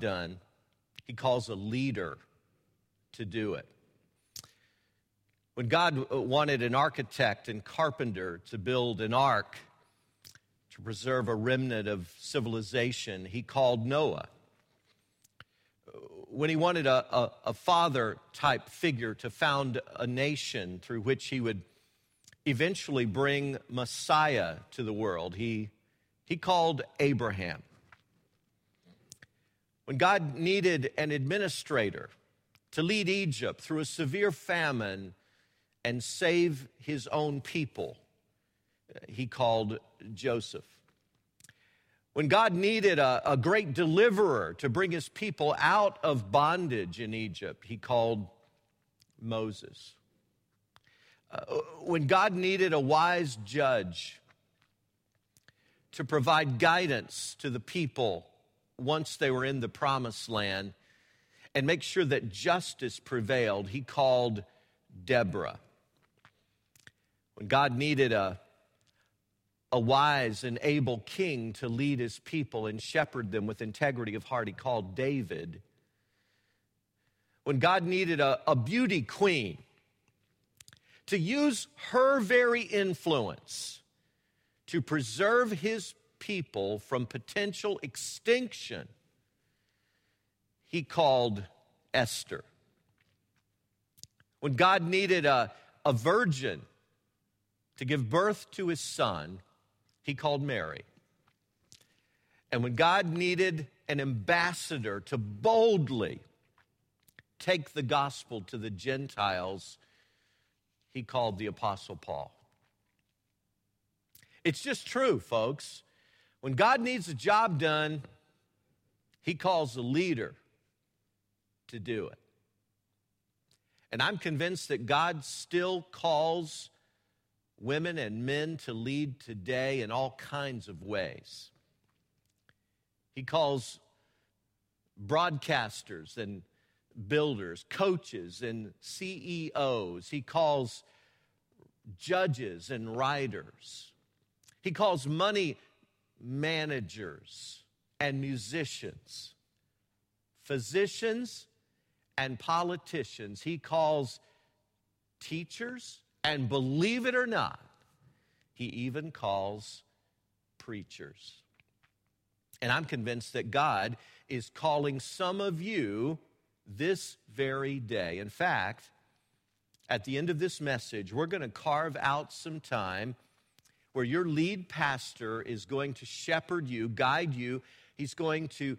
done, he calls a leader to do it. When God uh, wanted an architect and carpenter to build an ark to preserve a remnant of civilization, he called Noah. When he wanted a, a, a father type figure to found a nation through which he would eventually bring Messiah to the world, he, he called Abraham. When God needed an administrator to lead Egypt through a severe famine and save his own people, he called Joseph. When God needed a, a, great deliverer to bring his people out of bondage in Egypt, he called Moses. Uh, when God needed a wise judge to provide guidance to the people once they were in the promised land and make sure that justice prevailed, he called Deborah. When God needed a, a wise and able king to lead his people and shepherd them with integrity of heart, he called David. When God needed a, a beauty queen to use her very influence to preserve his people from potential extinction, he called Esther. When God needed a, a virgin to give birth to his son, he called Mary. And when God needed an ambassador to boldly take the gospel to the Gentiles, he called the Apostle Paul. It's just true, folks. When God needs a job done, he calls a leader to do it. And I'm convinced that God still calls women and men to lead today in all kinds of ways. He calls broadcasters and builders, coaches and CEOs. He calls judges and writers. He calls money managers and musicians, physicians and politicians. He calls teachers, and believe it or not, he even calls preachers. And I'm convinced that God is calling some of you this very day. In fact, at the end of this message, we're going to carve out some time where your lead pastor is going to shepherd you, guide you. He's going to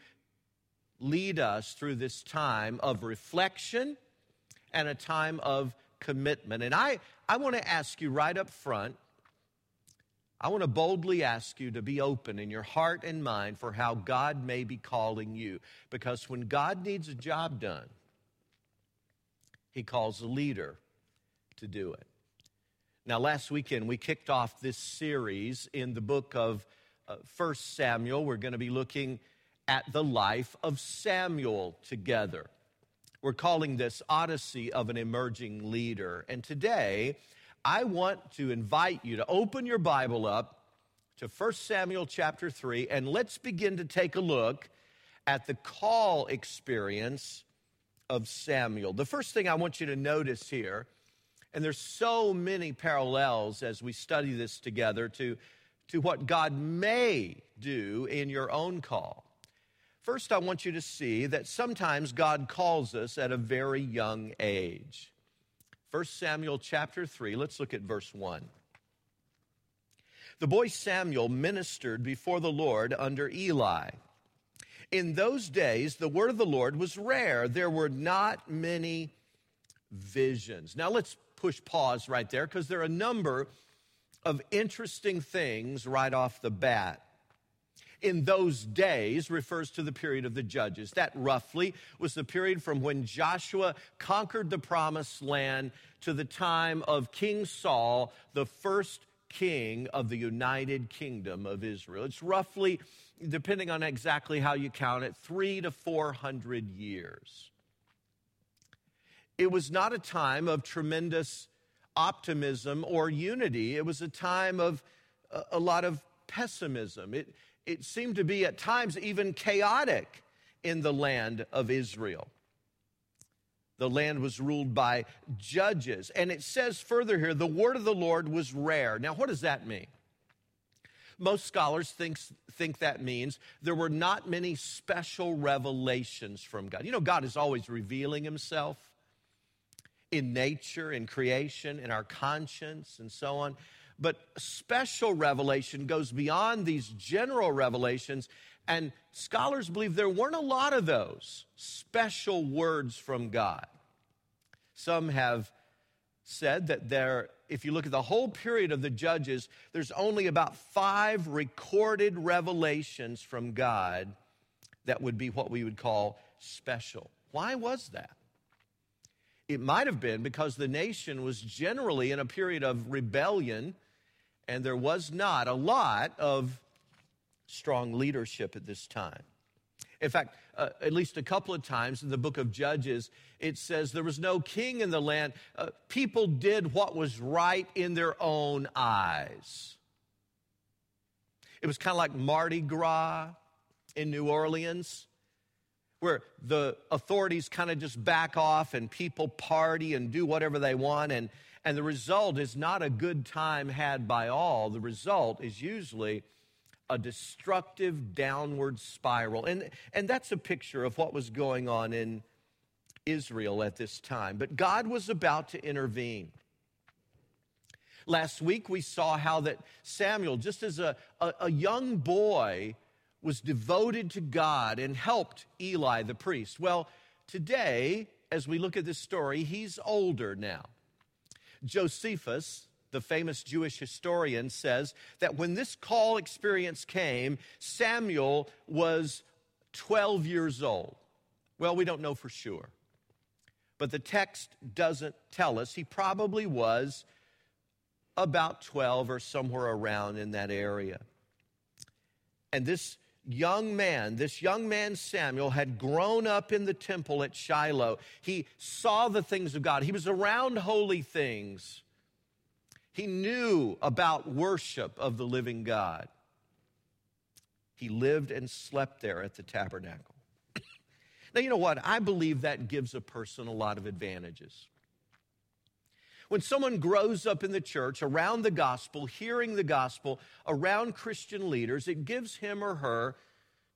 lead us through this time of reflection and a time of commitment. And I, I want to ask you right up front, I want to boldly ask you to be open in your heart and mind for how God may be calling you. Because when God needs a job done, He calls a leader to do it. Now, last weekend we kicked off this series in the book of uh, 1 Samuel. We're going to be looking at the life of Samuel together. We're calling this Odyssey of an Emerging Leader. And today, I want to invite you to open your Bible up to 1 Samuel chapter 3, and let's begin to take a look at the call experience of Samuel. The first thing I want you to notice here and there's so many parallels as we study this together to, to what God may do in your own call. First, I want you to see that sometimes God calls us at a very young age. 1 Samuel chapter 3, let's look at verse 1. The boy Samuel ministered before the Lord under Eli. In those days, the word of the Lord was rare. There were not many visions. Now let's push pause right there because there are a number of interesting things right off the bat. In those days refers to the period of the judges. That roughly was the period from when Joshua conquered the promised land to the time of King Saul, the first king of the united kingdom of Israel. It's roughly, depending on exactly how you count it, three to four hundred years. It was not a time of tremendous optimism or unity. It was a time of uh, a, lot of pessimism. It, it seemed to be at times even chaotic in the land of Israel. The land was ruled by judges. And it says further here, the word of the Lord was rare. Now, what does that mean? Most scholars think, think that means there were not many special revelations from God. You know, God is always revealing himself in nature, in creation, in our conscience, and so on. But special revelation goes beyond these general revelations, and scholars believe there weren't a lot of those special words from God. Some have said that there, if you look at the whole period of the judges, there's only about five recorded revelations from God that would be what we would call special. Why was that? It might have been because the nation was generally in a period of rebellion and there was not a lot of strong leadership at this time. In fact, uh, at least a couple of times in the book of Judges, it says there was no king in the land. Uh, people did what was right in their own eyes. It was kind of like Mardi Gras in New Orleans, where the authorities kind of just back off and people party and do whatever they want. And, and the result is not a good time had by all. The result is usually a destructive downward spiral. And, and that's a picture of what was going on in Israel at this time. But God was about to intervene. Last week we saw how that Samuel, just as a, a, a young boy, was devoted to God and helped Eli the priest. Well, today, as we look at this story, he's older now. Josephus, the famous Jewish historian, says that when this call experience came, Samuel was 12 years old. Well, we don't know for sure. But the text doesn't tell us. He probably was about 12 or somewhere around in that area. And this young man, this young man Samuel, had grown up in the temple at Shiloh. He saw the things of God, he was around holy things. He knew about worship of the living God. He lived and slept there at the tabernacle. now, you know what? I believe that gives a person a lot of advantages. When someone grows up in the church, around the gospel, hearing the gospel, around Christian leaders, it gives him or her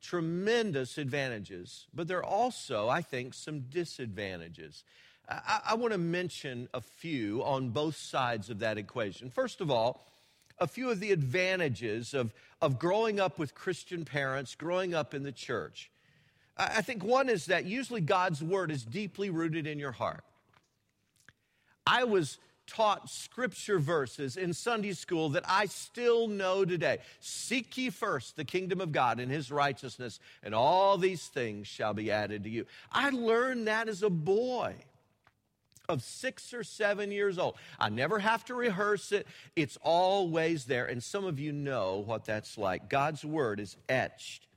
tremendous advantages. But there are also, I think, some disadvantages. I, I want to mention a few on both sides of that equation. First of all, a few of the advantages of, of growing up with Christian parents, growing up in the church. I, I think one is that usually God's word is deeply rooted in your heart. I was taught scripture verses in Sunday school that I still know today. Seek ye first the kingdom of God and his righteousness, and all these things shall be added to you. I learned that as a boy of six or seven years old. I never have to rehearse it, it's always there. And some of you know what that's like. God's word is etched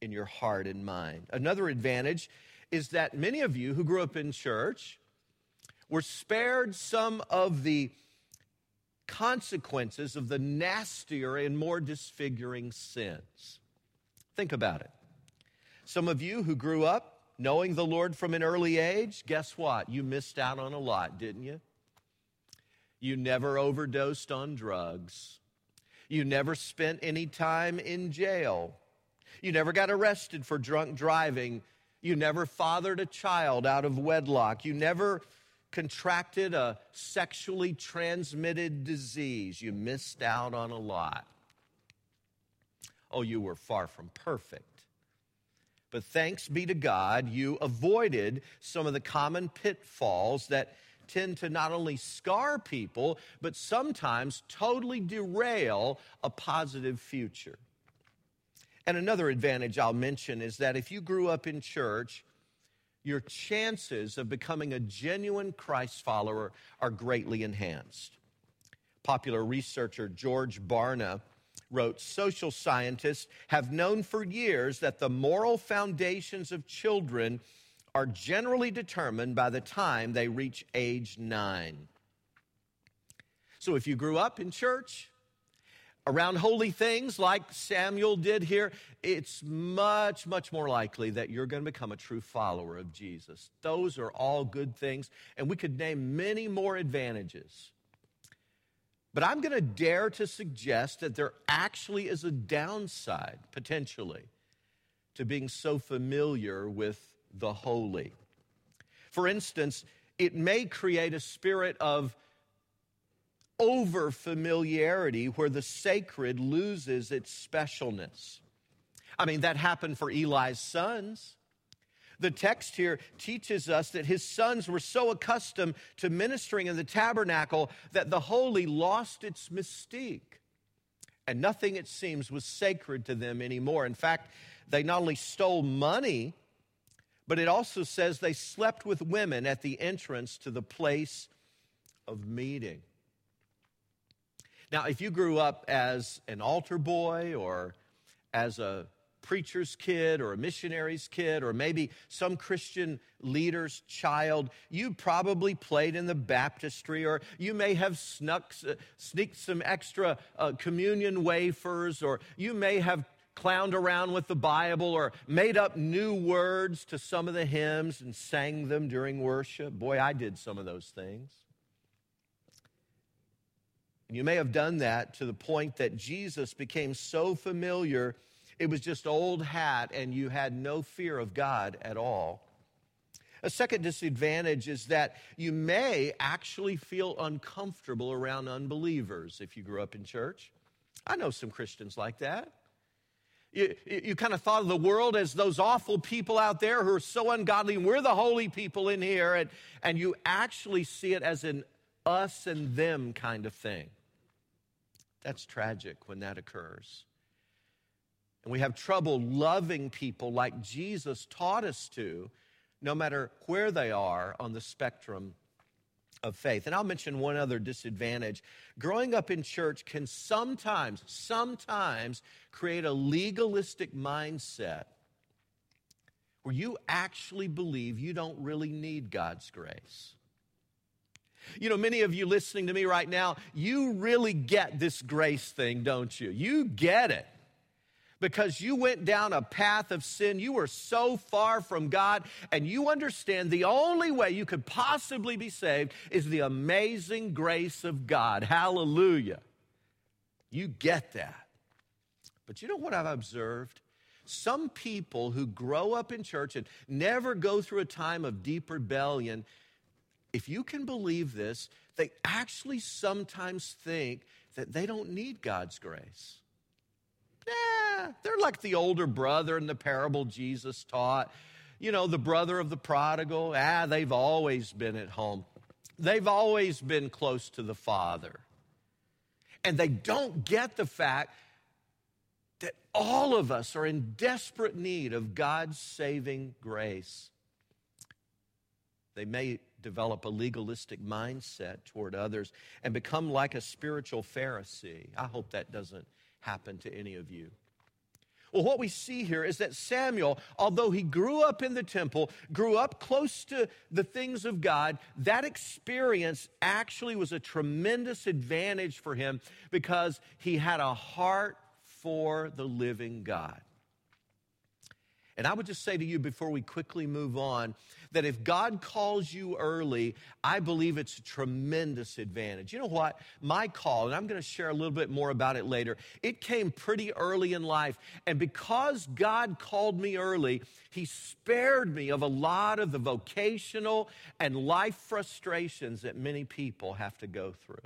in your heart and mind. Another advantage is that many of you who grew up in church were spared some of the consequences of the nastier and more disfiguring sins. Think about it. Some of you who grew up knowing the Lord from an early age, guess what? You missed out on a lot, didn't you? You never overdosed on drugs. You never spent any time in jail. You never got arrested for drunk driving. You never fathered a child out of wedlock. You never contracted a sexually transmitted disease. You missed out on a lot. Oh, you were far from perfect. But thanks be to God, you avoided some of the common pitfalls that tend to not only scar people, but sometimes totally derail a positive future. And another advantage I'll mention is that if you grew up in church, your chances of becoming a genuine Christ follower are greatly enhanced. Popular researcher George Barna wrote Social scientists have known for years that the moral foundations of children are generally determined by the time they reach age nine. So if you grew up in church, around holy things like Samuel did here, it's much, much more likely that you're going to become a true follower of Jesus. Those are all good things, and we could name many more advantages. But I'm going to dare to suggest that there actually is a downside, potentially, to being so familiar with the holy. For instance, it may create a spirit of over familiarity where the sacred loses its specialness. I mean, that happened for Eli's sons. The text here teaches us that his sons were so accustomed to ministering in the tabernacle that the holy lost its mystique. And nothing, it seems, was sacred to them anymore. In fact, they not only stole money, but it also says they slept with women at the entrance to the place of meeting. Now, if you grew up as an altar boy or as a preacher's kid or a missionary's kid or maybe some Christian leader's child, you probably played in the baptistry or you may have snuck, sneaked some extra uh, communion wafers or you may have clowned around with the Bible or made up new words to some of the hymns and sang them during worship. Boy, I did some of those things. And you may have done that to the point that Jesus became so familiar, it was just old hat, and you had no fear of God at all. A second disadvantage is that you may actually feel uncomfortable around unbelievers if you grew up in church. I know some Christians like that. You, you kind of thought of the world as those awful people out there who are so ungodly, and we're the holy people in here, and, and you actually see it as an us and them kind of thing. That's tragic when that occurs. And we have trouble loving people like Jesus taught us to, no matter where they are on the spectrum of faith. And I'll mention one other disadvantage. Growing up in church can sometimes, sometimes create a legalistic mindset where you actually believe you don't really need God's grace. You know, many of you listening to me right now, you really get this grace thing, don't you? You get it. Because you went down a path of sin. You were so far from God, and you understand the only way you could possibly be saved is the amazing grace of God. Hallelujah. You get that. But you know what I've observed? Some people who grow up in church and never go through a time of deep rebellion if you can believe this, they actually sometimes think that they don't need God's grace. Yeah, they're like the older brother in the parable Jesus taught. You know, the brother of the prodigal. Ah, they've always been at home. They've always been close to the Father. And they don't get the fact that all of us are in desperate need of God's saving grace. They may develop a legalistic mindset toward others and become like a spiritual Pharisee. I hope that doesn't happen to any of you. Well, what we see here is that Samuel, although he grew up in the temple, grew up close to the things of God, that experience actually was a tremendous advantage for him because he had a heart for the living God. And I would just say to you before we quickly move on that if God calls you early, I believe it's a tremendous advantage. You know what? My call, and I'm going to share a little bit more about it later, it came pretty early in life. And because God called me early, He spared me of a lot of the vocational and life frustrations that many people have to go through.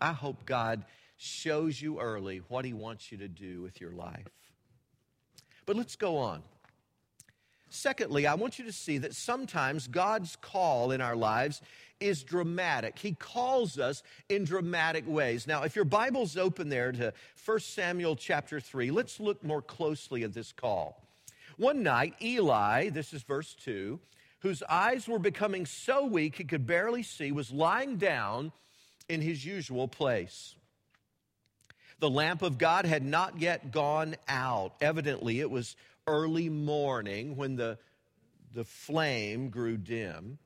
I hope God shows you early what He wants you to do with your life. But let's go on. Secondly, I want you to see that sometimes God's call in our lives is dramatic. He calls us in dramatic ways. Now, if your Bible's open there to 1 Samuel chapter 3, let's look more closely at this call. One night, Eli, this is verse 2, whose eyes were becoming so weak he could barely see, was lying down in his usual place. The lamp of God had not yet gone out. Evidently, it was early morning when the, the flame grew dim.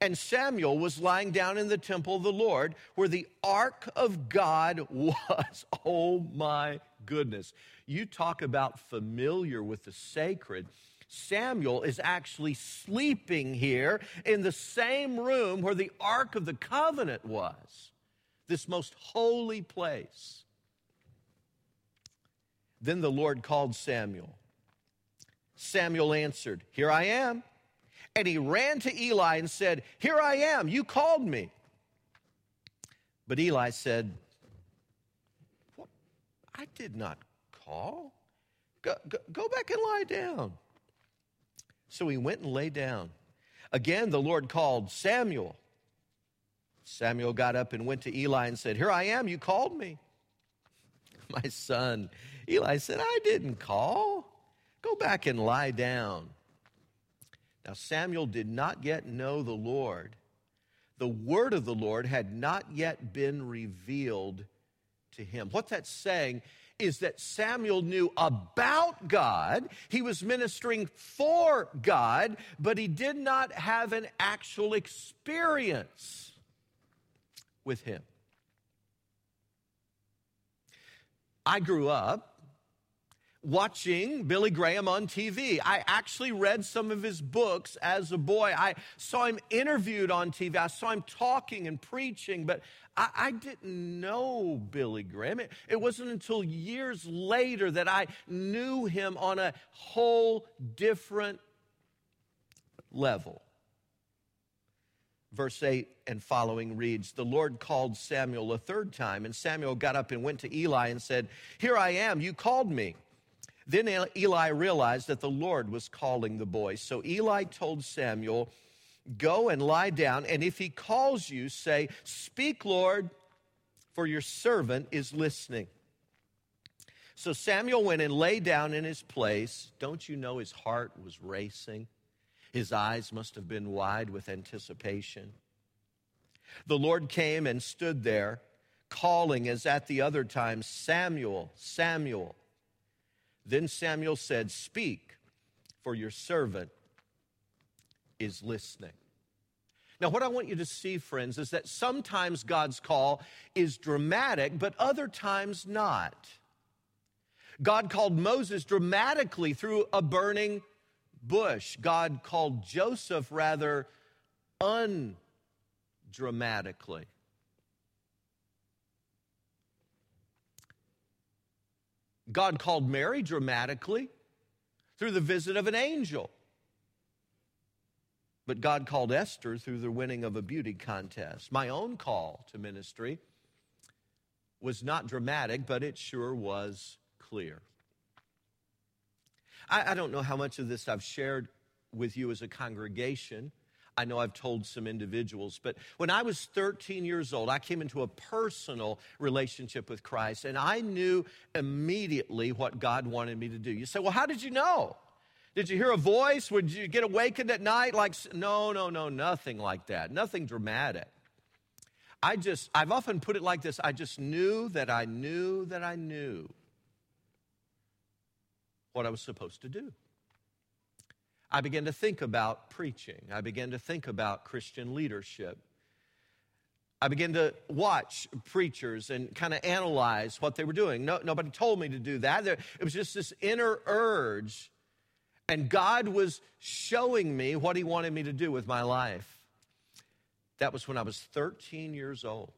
And Samuel was lying down in the temple of the Lord where the ark of God was. Oh my goodness. You talk about familiar with the sacred. Samuel is actually sleeping here in the same room where the Ark of the Covenant was, this most holy place. Then the Lord called Samuel. Samuel answered, Here I am. And he ran to Eli and said, Here I am, you called me. But Eli said, What? I did not call. Go, go, go back and lie down. So he went and lay down. Again, the Lord called Samuel. Samuel got up and went to Eli and said, Here I am, you called me. My son, Eli said, I didn't call. Go back and lie down. Now, Samuel did not yet know the Lord. The word of the Lord had not yet been revealed to him. What that's saying is that Samuel knew about God. He was ministering for God, but he did not have an actual experience with him. I grew up watching Billy Graham on TV. I actually read some of his books as a boy. I saw him interviewed on TV. I saw him talking and preaching, but I, I didn't know Billy Graham. It, it wasn't until years later that I knew him on a whole different level. Verse 8 and following reads The Lord called Samuel a third time, and Samuel got up and went to Eli and said, Here I am, you called me. Then Eli realized that the Lord was calling the boy. So Eli told Samuel, Go and lie down, and if he calls you, say, Speak, Lord, for your servant is listening. So Samuel went and lay down in his place. Don't you know his heart was racing? His eyes must have been wide with anticipation. The Lord came and stood there, calling as at the other time, Samuel, Samuel. Then Samuel said, Speak, for your servant is listening. Now, what I want you to see, friends, is that sometimes God's call is dramatic, but other times not. God called Moses dramatically through a burning bush. God called Joseph rather undramatically. God called Mary dramatically through the visit of an angel. But God called Esther through the winning of a beauty contest. My own call to ministry was not dramatic, but it sure was clear. I, I, don't know how much of this I've shared with you as a congregation. I know I've told some individuals, but when I was 13 years old, I came into a personal relationship with Christ, and I knew immediately what God wanted me to do. You say, Well, how did you know? Did you hear a voice? Would you get awakened at night? Like, no, no, no, nothing like that. Nothing dramatic. I just, I've often put it like this I just knew that I knew that I knew what I was supposed to do. I began to think about preaching. I began to think about Christian leadership. I began to watch preachers and kind of analyze what they were doing. No, nobody told me to do that. There, it was just this inner urge. And God was showing me what He wanted me to do with my life. That was when I was 13 years old.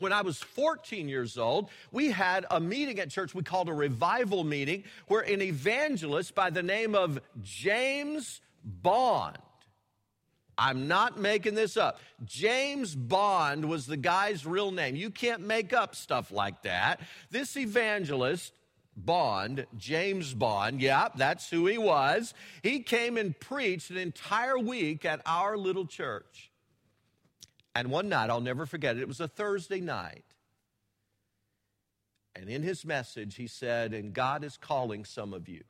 When I was 14 years old, we had a meeting at church we called a revival meeting where an evangelist by the name of James Bond, I'm not making this up. James Bond was the guy's real name. You can't make up stuff like that. This evangelist, Bond, James Bond, yeah, that's who he was. He came and preached an entire week at our little church. And one night, I'll never forget it, it was a Thursday night. And in his message, he said, And God is calling some of you.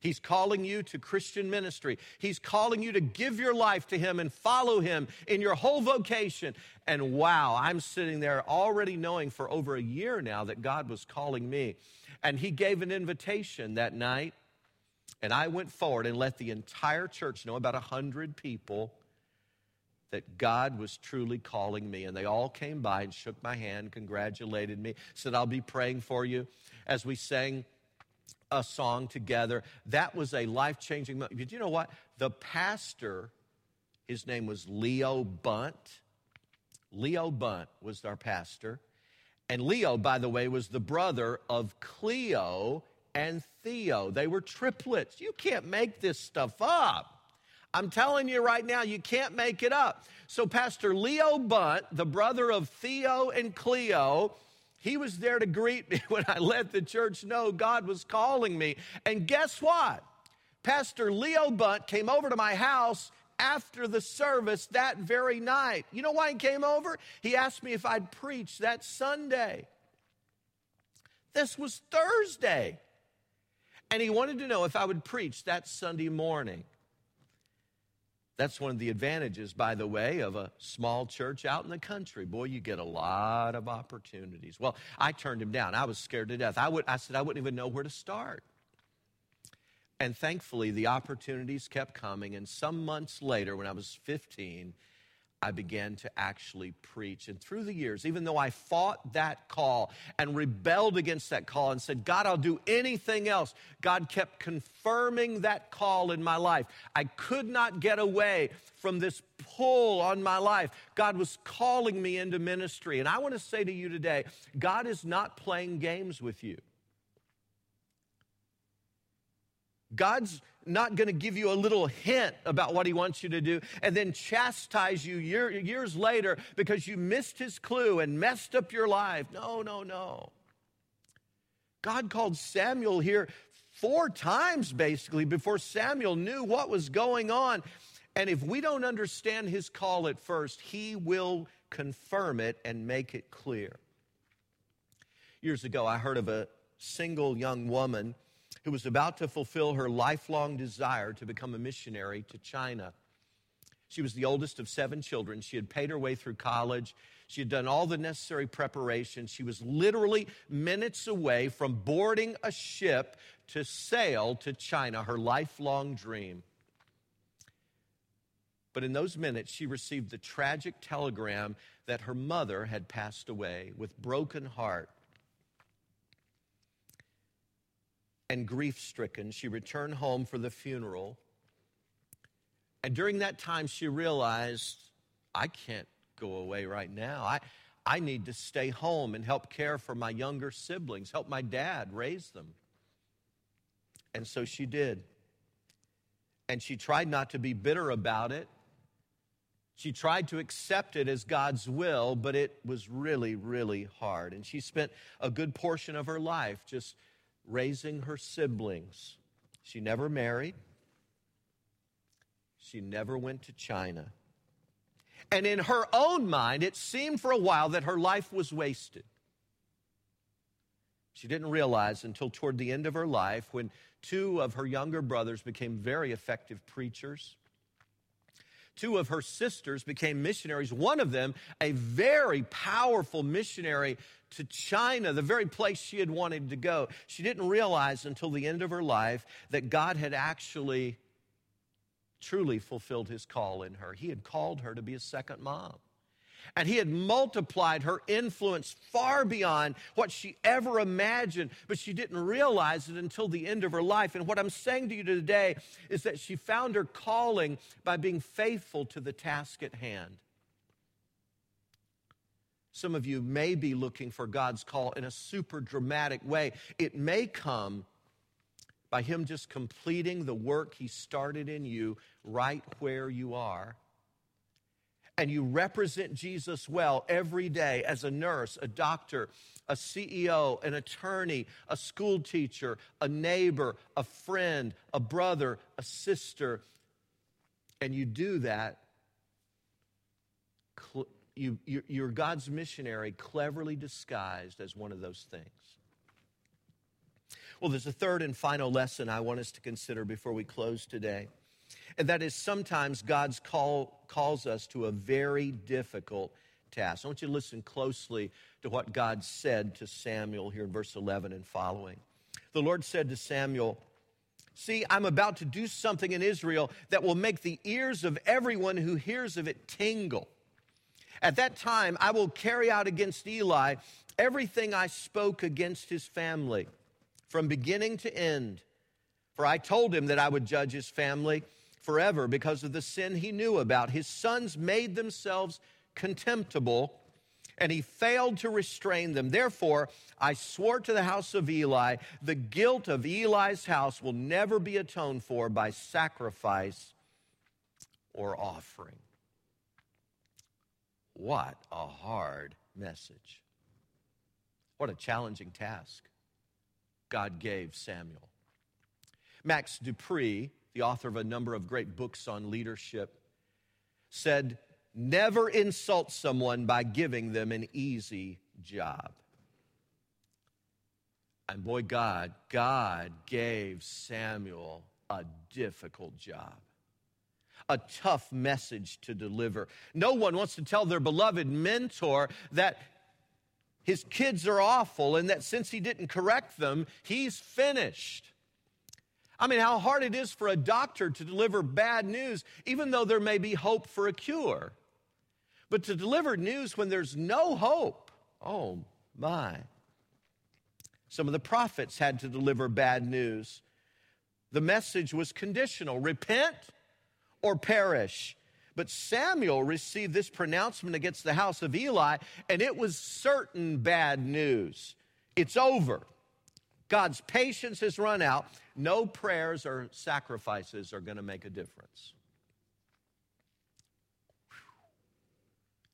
He's calling you to Christian ministry. He's calling you to give your life to Him and follow Him in your whole vocation. And wow, I'm sitting there already knowing for over a year now that God was calling me. And He gave an invitation that night. And I went forward and let the entire church know, about a 100 people, that God was truly calling me. And they all came by and shook my hand, congratulated me, said, I'll be praying for you as we sang a song together. That was a life changing moment. But you know what? The pastor, his name was Leo Bunt. Leo Bunt was our pastor. And Leo, by the way, was the brother of Cleo and Theo. They were triplets. You can't make this stuff up. I'm telling you right now, you can't make it up. So, Pastor Leo Bunt, the brother of Theo and Cleo, he was there to greet me when I let the church know God was calling me. And guess what? Pastor Leo Bunt came over to my house after the service that very night. You know why he came over? He asked me if I'd preach that Sunday. This was Thursday. And he wanted to know if I would preach that Sunday morning. That's one of the advantages, by the way, of a small church out in the country. Boy, you get a lot of opportunities. Well, I turned him down. I was scared to death. I, would, I said I wouldn't even know where to start. And thankfully, the opportunities kept coming. And some months later, when I was 15, I began to actually preach. And through the years, even though I fought that call and rebelled against that call and said, God, I'll do anything else, God kept confirming that call in my life. I could not get away from this pull on my life. God was calling me into ministry. And I want to say to you today, God is not playing games with you. God's not going to give you a little hint about what he wants you to do and then chastise you year, years later because you missed his clue and messed up your life. No, no, no. God called Samuel here four times basically before Samuel knew what was going on. And if we don't understand his call at first, he will confirm it and make it clear. Years ago, I heard of a single young woman who was about to fulfill her lifelong desire to become a missionary to China. She was the oldest of seven children. She had paid her way through college. She had done all the necessary preparation. She was literally minutes away from boarding a ship to sail to China, her lifelong dream. But in those minutes, she received the tragic telegram that her mother had passed away with broken heart. And grief stricken, she returned home for the funeral. And during that time, she realized, I can't go away right now. I, I need to stay home and help care for my younger siblings, help my dad raise them. And so she did. And she tried not to be bitter about it. She tried to accept it as God's will, but it was really, really hard. And she spent a good portion of her life just raising her siblings. She never married. She never went to China. And in her own mind, it seemed for a while that her life was wasted. She didn't realize until toward the end of her life when two of her younger brothers became very effective preachers two of her sisters became missionaries. One of them, a very powerful missionary to China, the very place she had wanted to go. She didn't realize until the end of her life that God had actually truly fulfilled his call in her. He had called her to be a second mom. And he had multiplied her influence far beyond what she ever imagined, but she didn't realize it until the end of her life. And what I'm saying to you today is that she found her calling by being faithful to the task at hand. Some of you may be looking for God's call in a super dramatic way. It may come by Him just completing the work He started in you right where you are and you represent Jesus well every day as a nurse, a doctor, a CEO, an attorney, a school teacher, a neighbor, a friend, a brother, a sister, and you do that, you, you're God's missionary cleverly disguised as one of those things. Well, there's a third and final lesson I want us to consider before we close today. And that is sometimes God's call calls us to a very difficult task. I want you to listen closely to what God said to Samuel here in verse 11 and following. The Lord said to Samuel, See, I'm about to do something in Israel that will make the ears of everyone who hears of it tingle. At that time, I will carry out against Eli everything I spoke against his family from beginning to end. For I told him that I would judge his family forever because of the sin he knew about. His sons made themselves contemptible and he failed to restrain them. Therefore, I swore to the house of Eli, the guilt of Eli's house will never be atoned for by sacrifice or offering. What a hard message. What a challenging task God gave Samuel. Max De Pree, the author of a number of great books on leadership, said, Never insult someone by giving them an easy job. And boy, God, God gave Samuel a difficult job, a tough message to deliver. No one wants to tell their beloved mentor that his kids are awful and that since he didn't correct them, he's finished. I mean, how hard it is for a doctor to deliver bad news, even though there may be hope for a cure. But to deliver news when there's no hope, oh my. Some of the prophets had to deliver bad news. The message was conditional repent or perish. But Samuel received this pronouncement against the house of Eli, and it was certain bad news. It's over. God's patience has run out. No prayers or sacrifices are going to make a difference.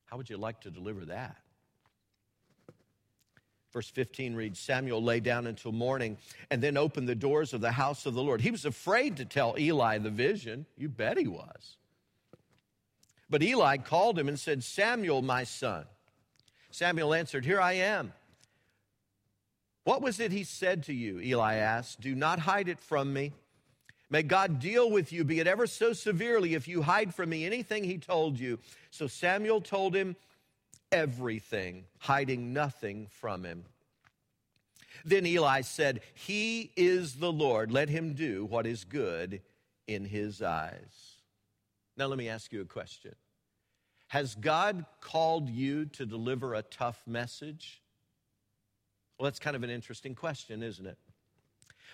How would you like to deliver that? Verse 15 reads Samuel lay down until morning and then opened the doors of the house of the Lord. He was afraid to tell Eli the vision. You bet he was. But Eli called him and said, Samuel, my son. Samuel answered, Here I am. What was it he said to you? Eli asked. Do not hide it from me. May God deal with you, be it ever so severely, if you hide from me anything he told you. So Samuel told him everything, hiding nothing from him. Then Eli said, He is the Lord. Let him do what is good in his eyes. Now, let me ask you a question Has God called you to deliver a tough message? Well, that's kind of an interesting question, isn't it?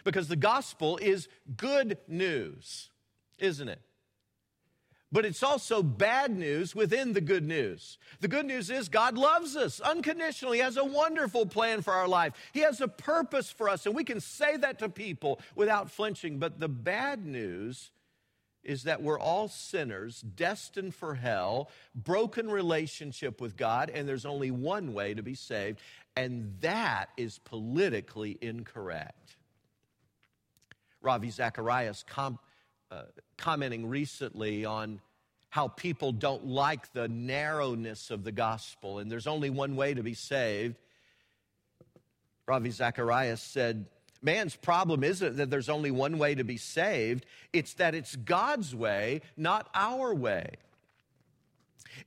Because the gospel is good news, isn't it? But it's also bad news within the good news. The good news is God loves us unconditionally. He has a wonderful plan for our life. He has a purpose for us, and we can say that to people without flinching. But the bad news is that we're all sinners, destined for hell, broken relationship with God, and there's only one way to be saved, and that is politically incorrect. Ravi Zacharias com, uh, commenting recently on how people don't like the narrowness of the gospel and there's only one way to be saved. Ravi Zacharias said, Man's problem isn't that there's only one way to be saved, it's that it's God's way, not our way.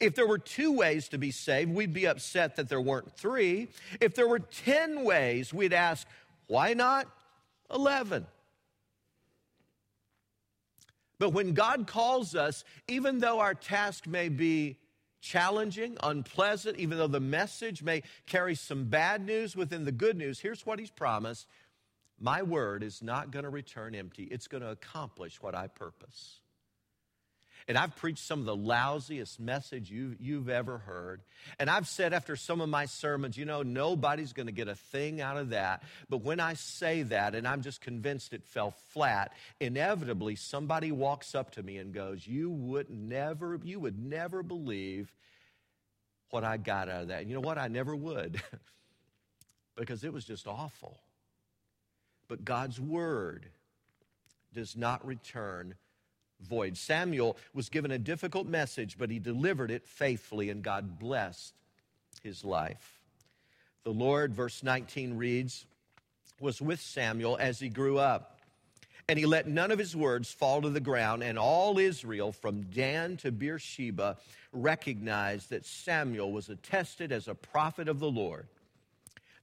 If there were two ways to be saved, we'd be upset that there weren't three. If there were 10 ways, we'd ask, why not 11? But when God calls us, even though our task may be challenging, unpleasant, even though the message may carry some bad news within the good news, here's what He's promised My word is not going to return empty, it's going to accomplish what I purpose. And I've preached some of the lousiest message you, you've ever heard. And I've said after some of my sermons, you know, nobody's going to get a thing out of that. But when I say that, and I'm just convinced it fell flat, inevitably somebody walks up to me and goes, You would never, you would never believe what I got out of that. And you know what? I never would. because it was just awful. But God's word does not return void. Samuel was given a difficult message, but he delivered it faithfully, and God blessed his life. The Lord, verse 19 reads, was with Samuel as he grew up. And he let none of his words fall to the ground, and all Israel, from Dan to Beersheba, recognized that Samuel was attested as a prophet of the Lord.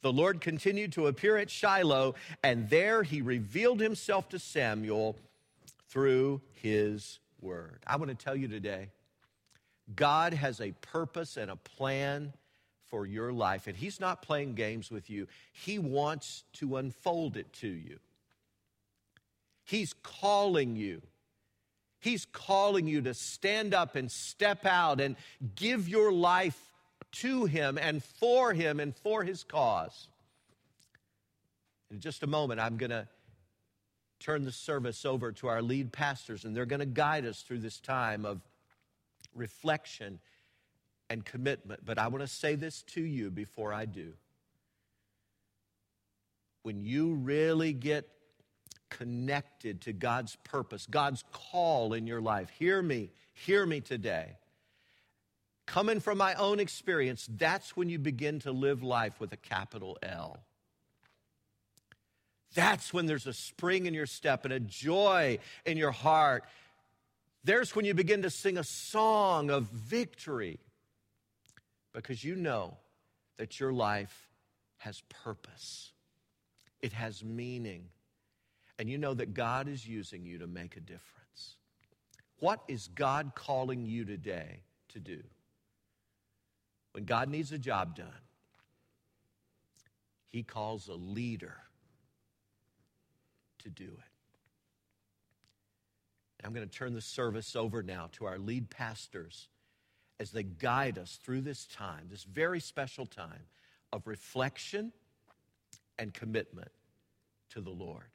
The Lord continued to appear at Shiloh, and there he revealed himself to Samuel through his word. I want to tell you today God has a purpose and a plan for your life, and He's not playing games with you. He wants to unfold it to you. He's calling you. He's calling you to stand up and step out and give your life to Him and for Him and for His cause. In just a moment, I'm going to turn the service over to our lead pastors, and they're going to guide us through this time of reflection and commitment. But I want to say this to you before I do. When you really get connected to God's purpose, God's call in your life, hear me, hear me today. Coming from my own experience, that's when you begin to live life with a capital L. That's when there's a spring in your step and a joy in your heart. There's when you begin to sing a song of victory because you know that your life has purpose, it has meaning, and you know that God is using you to make a difference. What is God calling you today to do? When God needs a job done, He calls a leader to do it. I'm going to turn the service over now to our lead pastors as they guide us through this time, this very special time of reflection and commitment to the Lord.